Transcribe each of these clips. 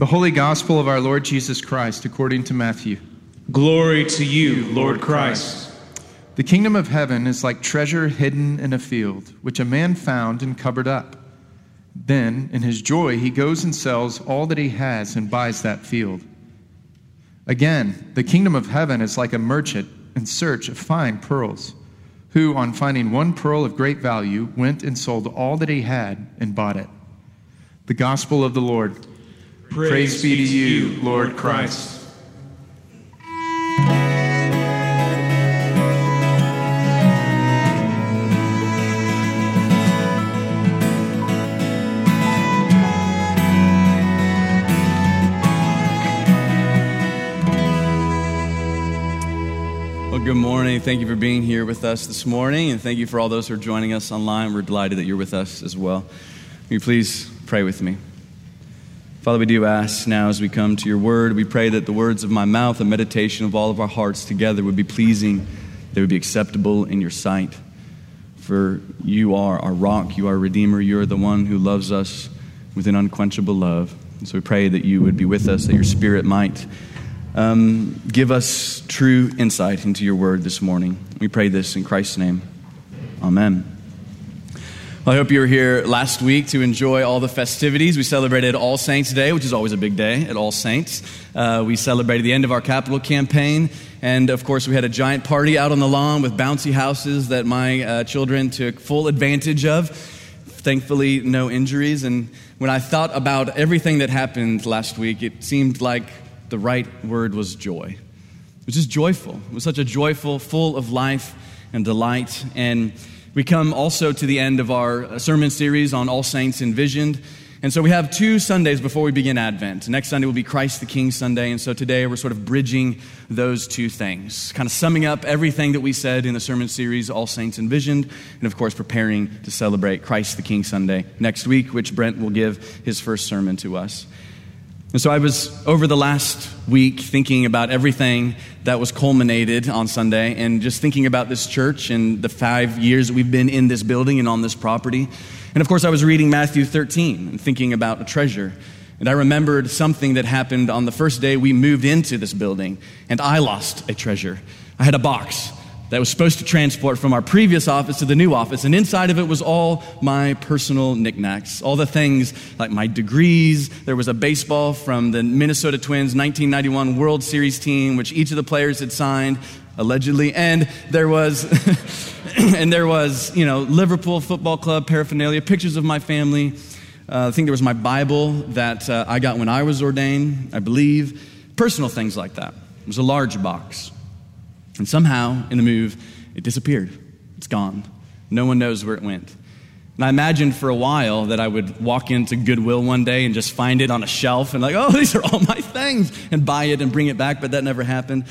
The Holy Gospel of our Lord Jesus Christ according to Matthew. Glory to you, Lord Christ. The kingdom of heaven is like treasure hidden in a field, which a man found and covered up. Then, in his joy, he goes and sells all that he has and buys that field. Again, the kingdom of heaven is like a merchant in search of fine pearls, who, on finding one pearl of great value, went and sold all that he had and bought it. The gospel of the Lord. Praise, be to you, Lord Christ. Well, good morning. Thank you for being here with us this morning, and thank you for all those who are joining us online. We're delighted that you're with us as well. Will you please pray with me? Father, we do ask now as we come to your word, we pray that the words of my mouth, the meditation of all of our hearts together would be pleasing, they would be acceptable in your sight. For you are our rock, you are our redeemer, you are the one who loves us with an unquenchable love. And so we pray that you would be with us, that your spirit might um, give us true insight into your word this morning. We pray this in Christ's name. Amen. Well, I hope you were here last week to enjoy all the festivities. We celebrated All Saints Day, which is always a big day at All Saints. Uh, we celebrated the end of our capital campaign. And of course, we had a giant party out on the lawn with bouncy houses that my uh, children took full advantage of. Thankfully, no injuries. And when I thought about everything that happened last week, it seemed like the right word was joy. It was just joyful. It was such a joyful, full of life and delight. And we come also to the end of our uh, sermon series on All Saints Envisioned. And so we have two Sundays before we begin Advent. Next Sunday will be Christ the King Sunday. And so today we're sort of bridging those two things, kind of summing up everything that we said in the sermon series, All Saints Envisioned, and of course preparing to celebrate Christ the King Sunday next week, which Brent will give his first sermon to us. And so I was over the last week thinking about everything that was culminated on Sunday and just thinking about this church and the five years we've been in this building and on this property. And of course, I was reading Matthew 13 and thinking about a treasure. And I remembered something that happened on the first day we moved into this building, and I lost a treasure. I had a box that was supposed to transport from our previous office to the new office. And inside of it was all my personal knickknacks, all the things like my degrees. There was a baseball from the Minnesota Twins 1991 World Series team, which each of the players had signed allegedly and there was and there was you know liverpool football club paraphernalia pictures of my family uh, i think there was my bible that uh, i got when i was ordained i believe personal things like that it was a large box and somehow, in the move, it disappeared. It's gone. No one knows where it went. And I imagined for a while that I would walk into Goodwill one day and just find it on a shelf and, like, oh, these are all my things, and buy it and bring it back, but that never happened.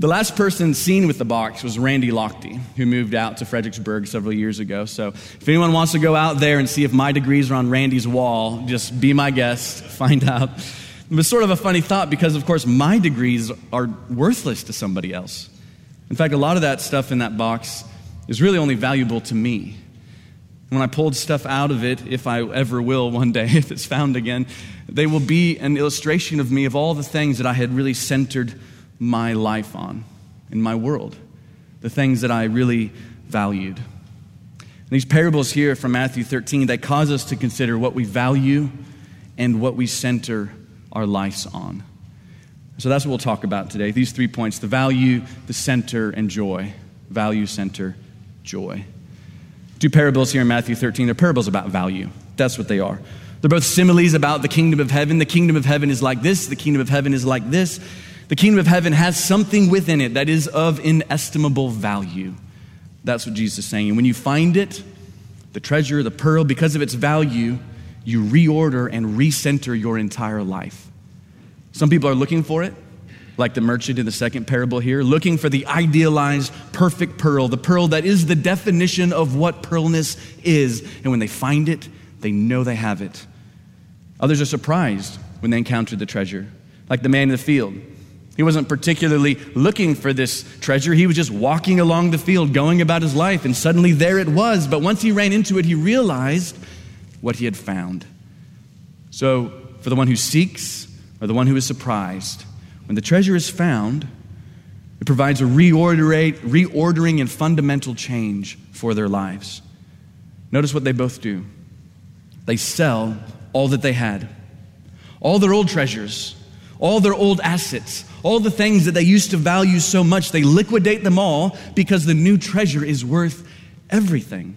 The last person seen with the box was Randy Lochte, who moved out to Fredericksburg several years ago. So if anyone wants to go out there and see if my degrees are on Randy's wall, just be my guest, find out. It was sort of a funny thought because, of course, my degrees are worthless to somebody else. In fact, a lot of that stuff in that box is really only valuable to me. When I pulled stuff out of it, if I ever will one day, if it's found again, they will be an illustration of me of all the things that I had really centered my life on in my world, the things that I really valued. And these parables here from Matthew 13, they cause us to consider what we value and what we center our lives on. So that's what we'll talk about today. These three points the value, the center, and joy. Value, center, joy. Two parables here in Matthew 13. They're parables about value. That's what they are. They're both similes about the kingdom of heaven. The kingdom of heaven is like this, the kingdom of heaven is like this. The kingdom of heaven has something within it that is of inestimable value. That's what Jesus is saying. And when you find it, the treasure, the pearl, because of its value, you reorder and recenter your entire life. Some people are looking for it, like the merchant in the second parable here, looking for the idealized, perfect pearl, the pearl that is the definition of what pearlness is. And when they find it, they know they have it. Others are surprised when they encounter the treasure, like the man in the field. He wasn't particularly looking for this treasure. He was just walking along the field, going about his life, and suddenly there it was. But once he ran into it, he realized what he had found. So, for the one who seeks, or the one who is surprised. When the treasure is found, it provides a reordering and fundamental change for their lives. Notice what they both do they sell all that they had, all their old treasures, all their old assets, all the things that they used to value so much. They liquidate them all because the new treasure is worth everything.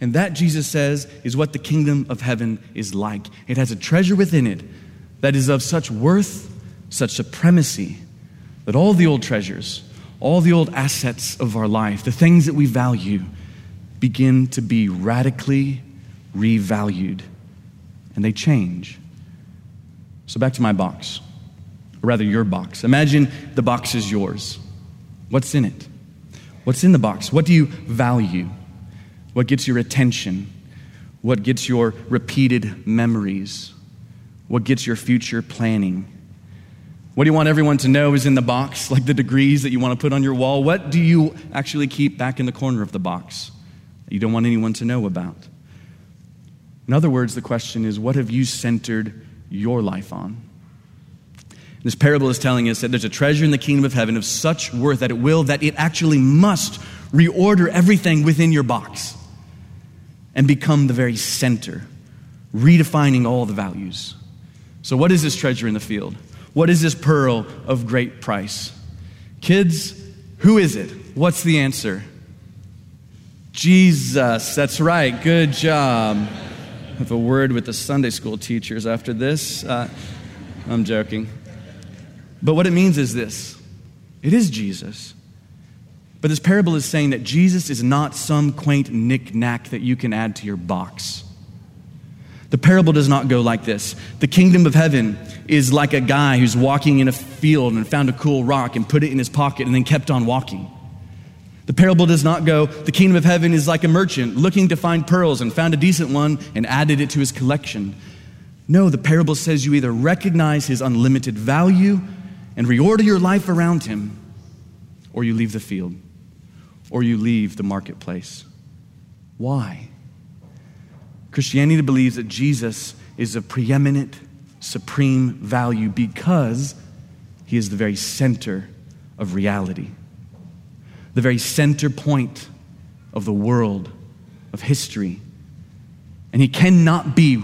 And that, Jesus says, is what the kingdom of heaven is like. It has a treasure within it that is of such worth, such supremacy, that all the old treasures, all the old assets of our life, the things that we value, begin to be radically revalued and they change. So, back to my box, or rather, your box. Imagine the box is yours. What's in it? What's in the box? What do you value? What gets your attention? What gets your repeated memories? What gets your future planning? What do you want everyone to know is in the box, like the degrees that you want to put on your wall? What do you actually keep back in the corner of the box that you don't want anyone to know about? In other words, the question is what have you centered your life on? This parable is telling us that there's a treasure in the kingdom of heaven of such worth that it will, that it actually must reorder everything within your box and become the very center, redefining all the values. So, what is this treasure in the field? What is this pearl of great price? Kids, who is it? What's the answer? Jesus. That's right. Good job. I have a word with the Sunday school teachers after this. Uh, I'm joking. But what it means is this it is Jesus. But this parable is saying that Jesus is not some quaint knick-knack that you can add to your box. The parable does not go like this. The kingdom of heaven is like a guy who's walking in a field and found a cool rock and put it in his pocket and then kept on walking. The parable does not go, the kingdom of heaven is like a merchant looking to find pearls and found a decent one and added it to his collection. No, the parable says you either recognize his unlimited value and reorder your life around him, or you leave the field or you leave the marketplace. Why? Christianity believes that Jesus is of preeminent, supreme value because he is the very center of reality, the very center point of the world, of history. And he cannot be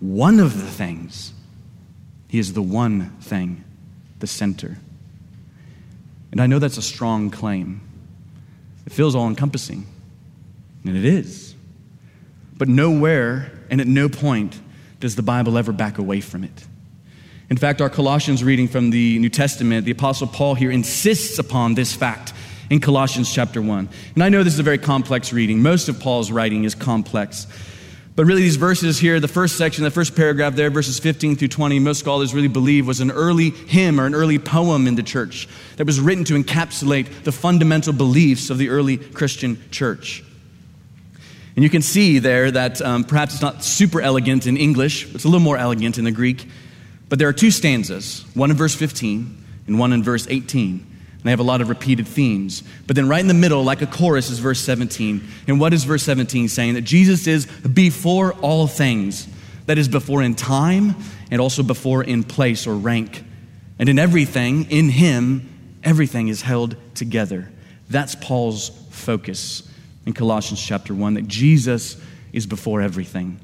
one of the things, he is the one thing, the center. And I know that's a strong claim. It feels all encompassing, and it is. But nowhere and at no point does the Bible ever back away from it. In fact, our Colossians reading from the New Testament, the Apostle Paul here insists upon this fact in Colossians chapter 1. And I know this is a very complex reading. Most of Paul's writing is complex. But really, these verses here, the first section, the first paragraph there, verses 15 through 20, most scholars really believe was an early hymn or an early poem in the church that was written to encapsulate the fundamental beliefs of the early Christian church. And you can see there that um, perhaps it's not super elegant in English, it's a little more elegant in the Greek. But there are two stanzas, one in verse 15 and one in verse 18. And they have a lot of repeated themes. But then, right in the middle, like a chorus, is verse 17. And what is verse 17 saying? That Jesus is before all things. That is before in time and also before in place or rank. And in everything, in Him, everything is held together. That's Paul's focus in Colossians chapter 1 that Jesus is before everything.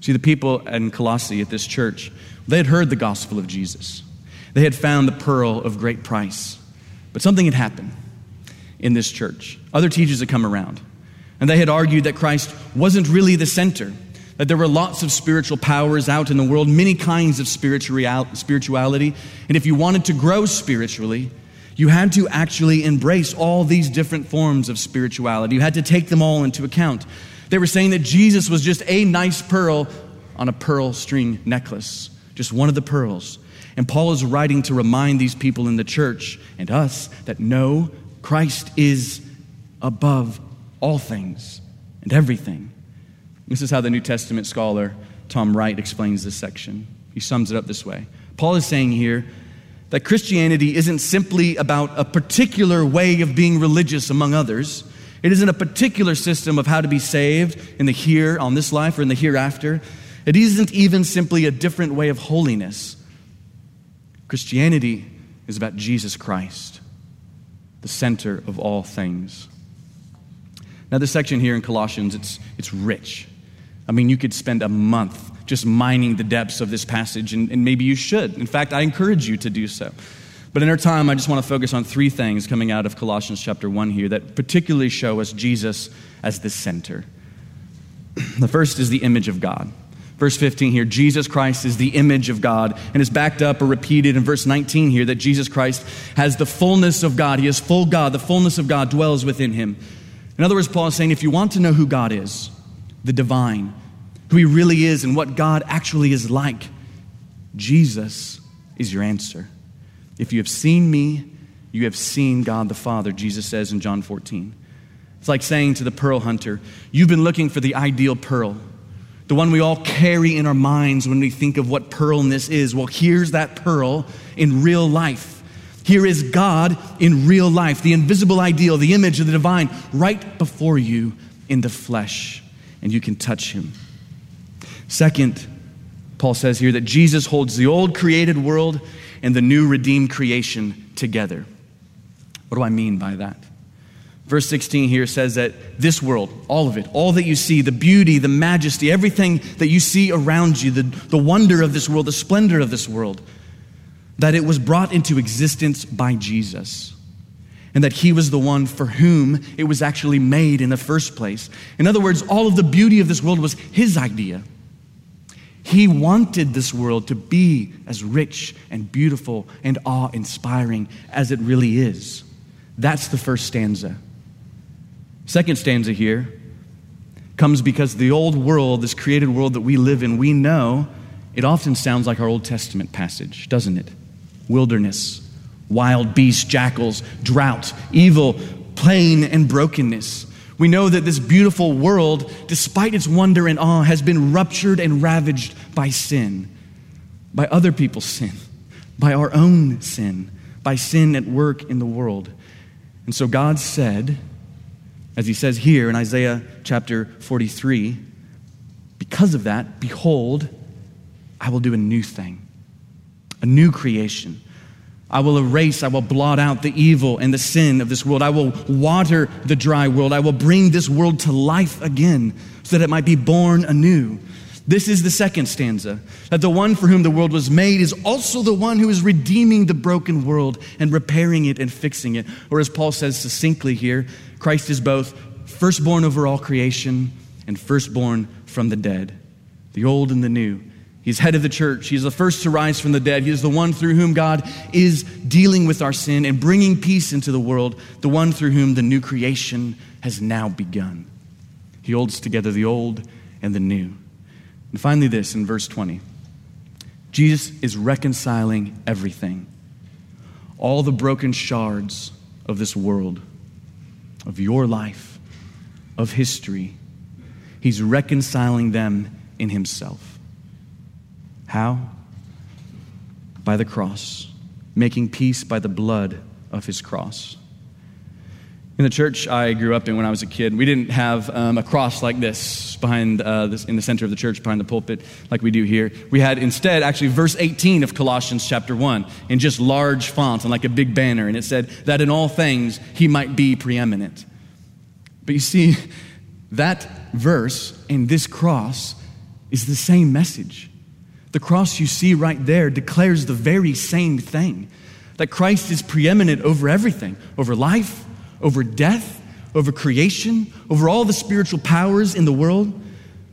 See, the people in Colossae at this church, they had heard the gospel of Jesus. They had found the pearl of great price. But something had happened in this church. Other teachers had come around, and they had argued that Christ wasn't really the center, that there were lots of spiritual powers out in the world, many kinds of spirituality, and if you wanted to grow spiritually, you had to actually embrace all these different forms of spirituality. You had to take them all into account. They were saying that Jesus was just a nice pearl on a pearl string necklace, just one of the pearls. And Paul is writing to remind these people in the church and us that no, Christ is above all things and everything. This is how the New Testament scholar Tom Wright explains this section. He sums it up this way Paul is saying here that Christianity isn't simply about a particular way of being religious among others. It isn't a particular system of how to be saved in the here, on this life, or in the hereafter. It isn't even simply a different way of holiness. Christianity is about Jesus Christ, the center of all things. Now, this section here in Colossians, it's, it's rich. I mean, you could spend a month just mining the depths of this passage, and, and maybe you should. In fact, I encourage you to do so. But in our time, I just want to focus on three things coming out of Colossians chapter 1 here that particularly show us Jesus as the center. The first is the image of God. Verse 15 here, Jesus Christ is the image of God, and is backed up or repeated in verse 19 here that Jesus Christ has the fullness of God. He is full God. The fullness of God dwells within him. In other words, Paul is saying if you want to know who God is, the divine, who he really is, and what God actually is like, Jesus is your answer. If you have seen me, you have seen God the Father, Jesus says in John 14. It's like saying to the pearl hunter, You've been looking for the ideal pearl the one we all carry in our minds when we think of what pearlness is. Well, here's that pearl in real life. Here is God in real life, the invisible ideal, the image of the divine, right before you in the flesh, and you can touch him. Second, Paul says here that Jesus holds the old created world and the new redeemed creation together. What do I mean by that? Verse 16 here says that this world, all of it, all that you see, the beauty, the majesty, everything that you see around you, the, the wonder of this world, the splendor of this world, that it was brought into existence by Jesus. And that he was the one for whom it was actually made in the first place. In other words, all of the beauty of this world was his idea. He wanted this world to be as rich and beautiful and awe inspiring as it really is. That's the first stanza. Second stanza here comes because the old world, this created world that we live in, we know it often sounds like our Old Testament passage, doesn't it? Wilderness, wild beasts, jackals, drought, evil, pain, and brokenness. We know that this beautiful world, despite its wonder and awe, has been ruptured and ravaged by sin, by other people's sin, by our own sin, by sin at work in the world. And so God said, as he says here in Isaiah chapter 43, because of that, behold, I will do a new thing, a new creation. I will erase, I will blot out the evil and the sin of this world. I will water the dry world. I will bring this world to life again so that it might be born anew. This is the second stanza that the one for whom the world was made is also the one who is redeeming the broken world and repairing it and fixing it. Or as Paul says succinctly here, Christ is both firstborn over all creation and firstborn from the dead, the old and the new. He's head of the church. He's the first to rise from the dead. He is the one through whom God is dealing with our sin and bringing peace into the world, the one through whom the new creation has now begun. He holds together the old and the new. And finally, this in verse 20 Jesus is reconciling everything, all the broken shards of this world of your life, of history. He's reconciling them in Himself. How? By the cross, making peace by the blood of His cross. In the church I grew up in when I was a kid, we didn't have um, a cross like this behind uh, this, in the center of the church, behind the pulpit, like we do here. We had instead actually verse 18 of Colossians chapter 1 in just large font and like a big banner, and it said that in all things he might be preeminent. But you see, that verse and this cross is the same message. The cross you see right there declares the very same thing that Christ is preeminent over everything, over life over death, over creation, over all the spiritual powers in the world.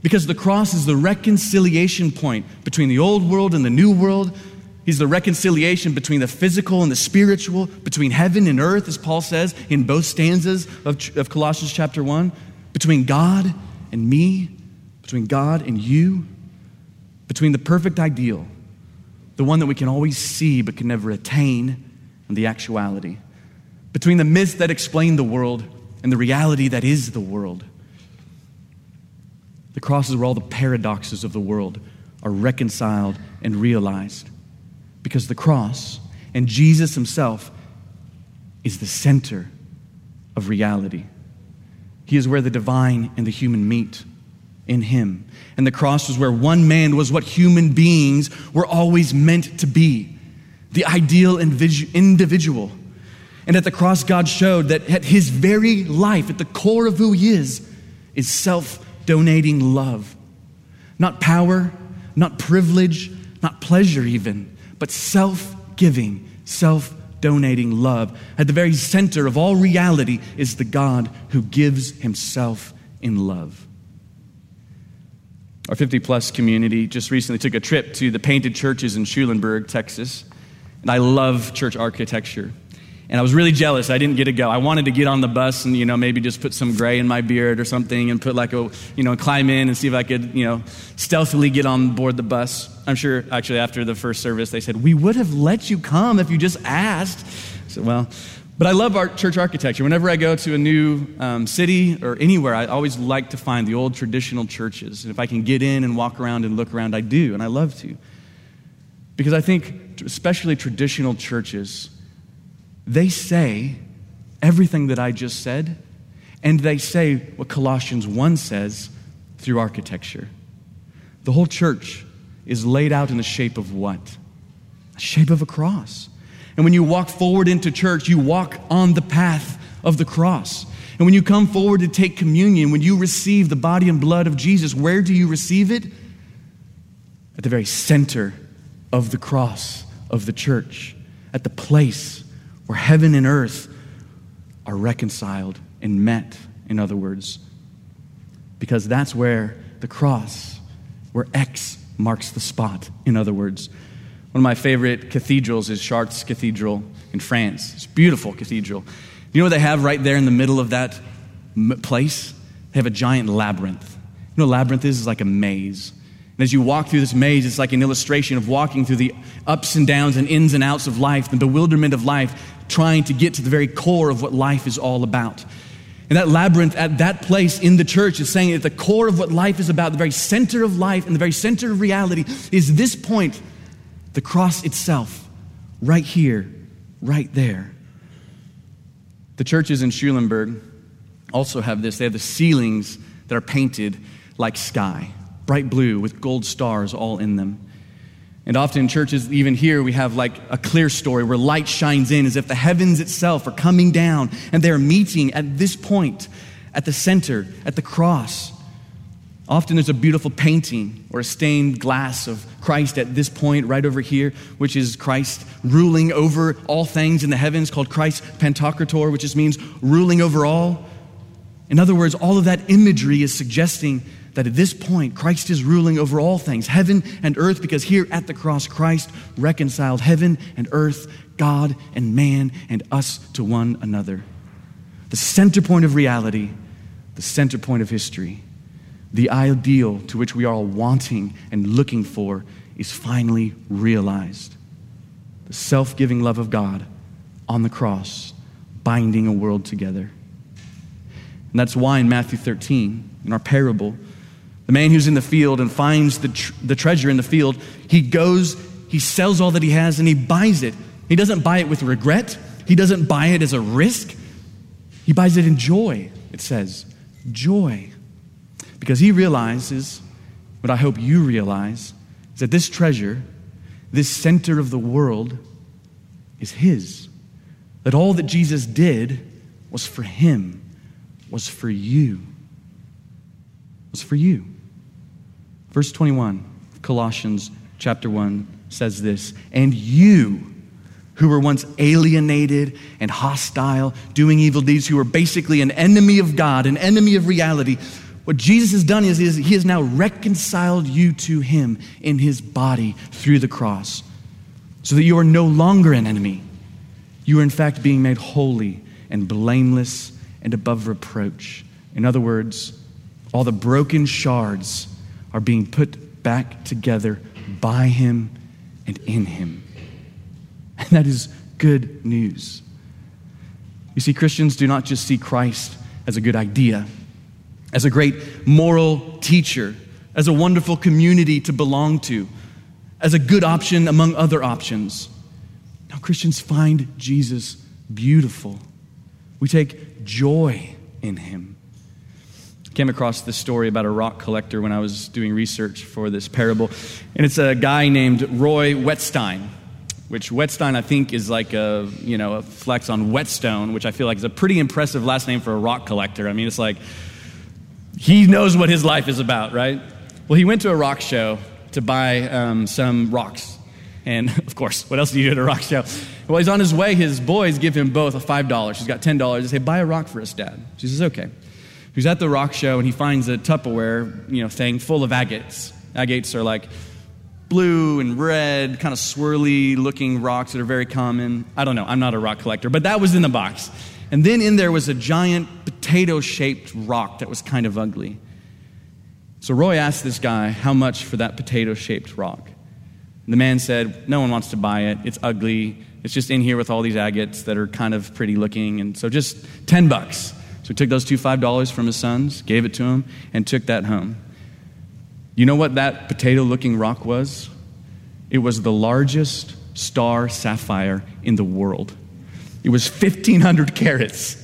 Because the cross is the reconciliation point between the old world and the new world. He's the reconciliation between the physical and the spiritual, between heaven and earth, as Paul says in both stanzas of, of Colossians chapter 1, between God and me, between God and you, between the perfect ideal, the one that we can always see but can never attain, and the actuality between the myths that explain the world and the reality that is the world. The cross is where all the paradoxes of the world are reconciled and realized. Because the cross and Jesus himself is the center of reality. He is where the divine and the human meet in him. And the cross was where one man was what human beings were always meant to be the ideal individual. And at the cross, God showed that at his very life, at the core of who he is, is self donating love. Not power, not privilege, not pleasure, even, but self giving, self donating love. At the very center of all reality is the God who gives himself in love. Our 50 plus community just recently took a trip to the painted churches in Schulenburg, Texas. And I love church architecture. And I was really jealous. I didn't get to go. I wanted to get on the bus and, you know, maybe just put some gray in my beard or something and put like a, you know, climb in and see if I could, you know, stealthily get on board the bus. I'm sure actually after the first service they said, we would have let you come if you just asked. Said, well, but I love art, church architecture. Whenever I go to a new um, city or anywhere, I always like to find the old traditional churches. And if I can get in and walk around and look around, I do, and I love to. Because I think, especially traditional churches, they say everything that I just said, and they say what Colossians 1 says through architecture. The whole church is laid out in the shape of what? The shape of a cross. And when you walk forward into church, you walk on the path of the cross. And when you come forward to take communion, when you receive the body and blood of Jesus, where do you receive it? At the very center of the cross of the church, at the place where heaven and earth are reconciled and met, in other words. Because that's where the cross, where X marks the spot, in other words. One of my favorite cathedrals is Chartres Cathedral in France. It's a beautiful cathedral. You know what they have right there in the middle of that place? They have a giant labyrinth. You know what labyrinth is? It's like a maze. And as you walk through this maze, it's like an illustration of walking through the ups and downs and ins and outs of life, the bewilderment of life, trying to get to the very core of what life is all about. And that labyrinth at that place in the church is saying at the core of what life is about, the very center of life and the very center of reality is this point, the cross itself, right here, right there. The churches in Schulenburg also have this. They have the ceilings that are painted like sky, bright blue with gold stars all in them. And often in churches, even here, we have like a clerestory where light shines in as if the heavens itself are coming down and they're meeting at this point, at the center, at the cross. Often there's a beautiful painting or a stained glass of Christ at this point, right over here, which is Christ ruling over all things in the heavens, called Christ Pantocrator, which just means ruling over all. In other words, all of that imagery is suggesting that at this point, Christ is ruling over all things, heaven and earth, because here at the cross, Christ reconciled heaven and earth, God and man, and us to one another. The center point of reality, the center point of history, the ideal to which we are all wanting and looking for is finally realized. The self giving love of God on the cross, binding a world together. And that's why in Matthew 13, in our parable, the man who's in the field and finds the, tr- the treasure in the field, he goes, he sells all that he has, and he buys it. He doesn't buy it with regret, he doesn't buy it as a risk. He buys it in joy, it says. Joy. Because he realizes, what I hope you realize, is that this treasure, this center of the world, is his. That all that Jesus did was for him, was for you. Was for you. Verse 21, Colossians chapter 1 says this And you, who were once alienated and hostile, doing evil deeds, who were basically an enemy of God, an enemy of reality, what Jesus has done is, is he has now reconciled you to him in his body through the cross, so that you are no longer an enemy. You are, in fact, being made holy and blameless and above reproach. In other words, all the broken shards are being put back together by Him and in Him. And that is good news. You see, Christians do not just see Christ as a good idea, as a great moral teacher, as a wonderful community to belong to, as a good option among other options. Now, Christians find Jesus beautiful. We take joy in him came across this story about a rock collector when I was doing research for this parable. And it's a guy named Roy Whetstine. which Whetstine, I think, is like a, you know, a flex on Whetstone, which I feel like is a pretty impressive last name for a rock collector. I mean, it's like he knows what his life is about, right? Well, he went to a rock show to buy um, some rocks. And of course, what else do you do at a rock show? Well, he's on his way. His boys give him both a $5. He's got $10. They say, buy a rock for us, Dad. She says, okay. He's at the rock show and he finds a Tupperware, you know, thing full of agates. Agates are like blue and red, kind of swirly looking rocks that are very common. I don't know, I'm not a rock collector, but that was in the box. And then in there was a giant potato shaped rock that was kind of ugly. So Roy asked this guy how much for that potato shaped rock. And the man said, No one wants to buy it. It's ugly. It's just in here with all these agates that are kind of pretty looking. And so just 10 bucks. So he took those two $5 from his sons, gave it to him, and took that home. You know what that potato looking rock was? It was the largest star sapphire in the world. It was 1,500 carats.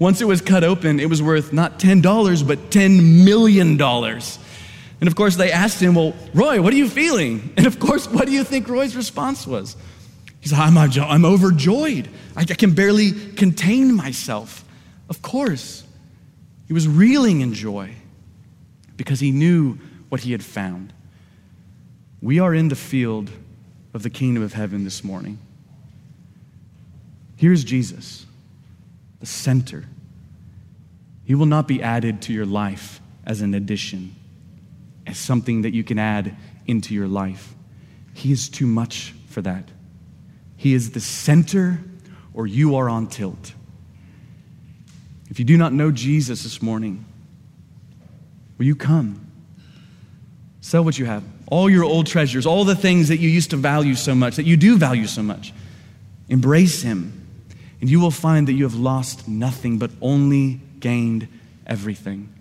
Once it was cut open, it was worth not $10, but $10 million. And of course, they asked him, Well, Roy, what are you feeling? And of course, what do you think Roy's response was? He said, I'm, I'm overjoyed. I can barely contain myself. Of course, he was reeling in joy because he knew what he had found. We are in the field of the kingdom of heaven this morning. Here's Jesus, the center. He will not be added to your life as an addition, as something that you can add into your life. He is too much for that. He is the center, or you are on tilt. If you do not know Jesus this morning, will you come? Sell what you have, all your old treasures, all the things that you used to value so much, that you do value so much. Embrace Him, and you will find that you have lost nothing but only gained everything.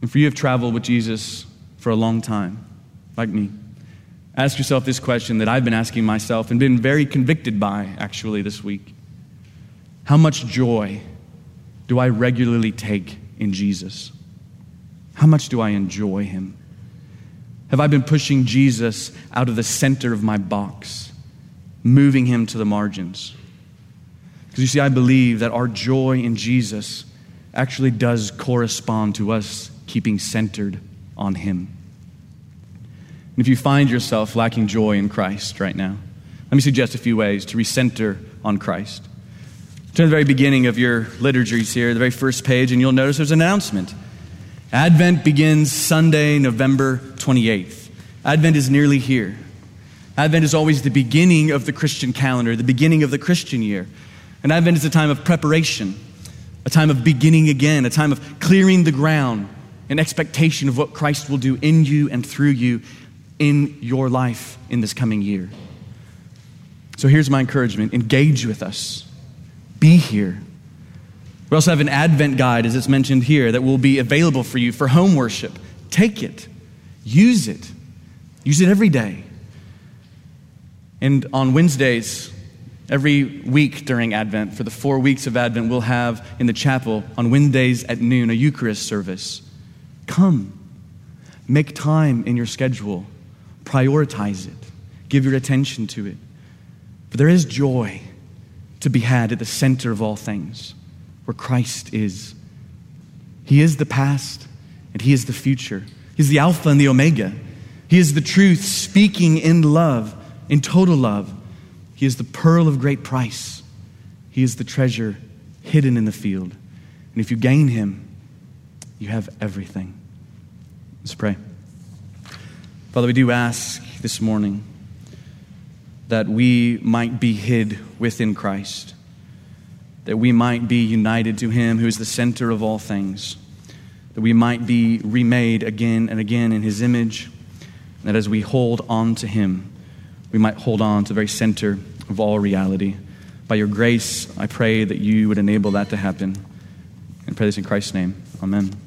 And for you have traveled with Jesus for a long time, like me, ask yourself this question that I've been asking myself and been very convicted by actually this week. How much joy do I regularly take in Jesus? How much do I enjoy him? Have I been pushing Jesus out of the center of my box, moving him to the margins? Because you see, I believe that our joy in Jesus actually does correspond to us keeping centered on him. And if you find yourself lacking joy in Christ right now, let me suggest a few ways to recenter on Christ. Turn to the very beginning of your liturgies here, the very first page, and you'll notice there's an announcement. Advent begins Sunday, November 28th. Advent is nearly here. Advent is always the beginning of the Christian calendar, the beginning of the Christian year. And Advent is a time of preparation, a time of beginning again, a time of clearing the ground in expectation of what Christ will do in you and through you in your life in this coming year. So here's my encouragement engage with us, be here. We also have an Advent guide, as it's mentioned here, that will be available for you for home worship. Take it, use it, use it every day. And on Wednesdays, every week during Advent, for the four weeks of Advent, we'll have in the chapel on Wednesdays at noon a Eucharist service. Come, make time in your schedule, prioritize it, give your attention to it. For there is joy to be had at the center of all things where Christ is. He is the past and He is the future. He's the Alpha and the Omega. He is the truth speaking in love, in total love. He is the pearl of great price. He is the treasure hidden in the field. And if you gain Him, you have everything. Let's pray. Father, we do ask this morning that we might be hid within Christ that we might be united to Him who is the center of all things, that we might be remade again and again in His image, that as we hold on to Him, we might hold on to the very center of all reality. By your grace, I pray that you would enable that to happen. And pray this in Christ's name. Amen.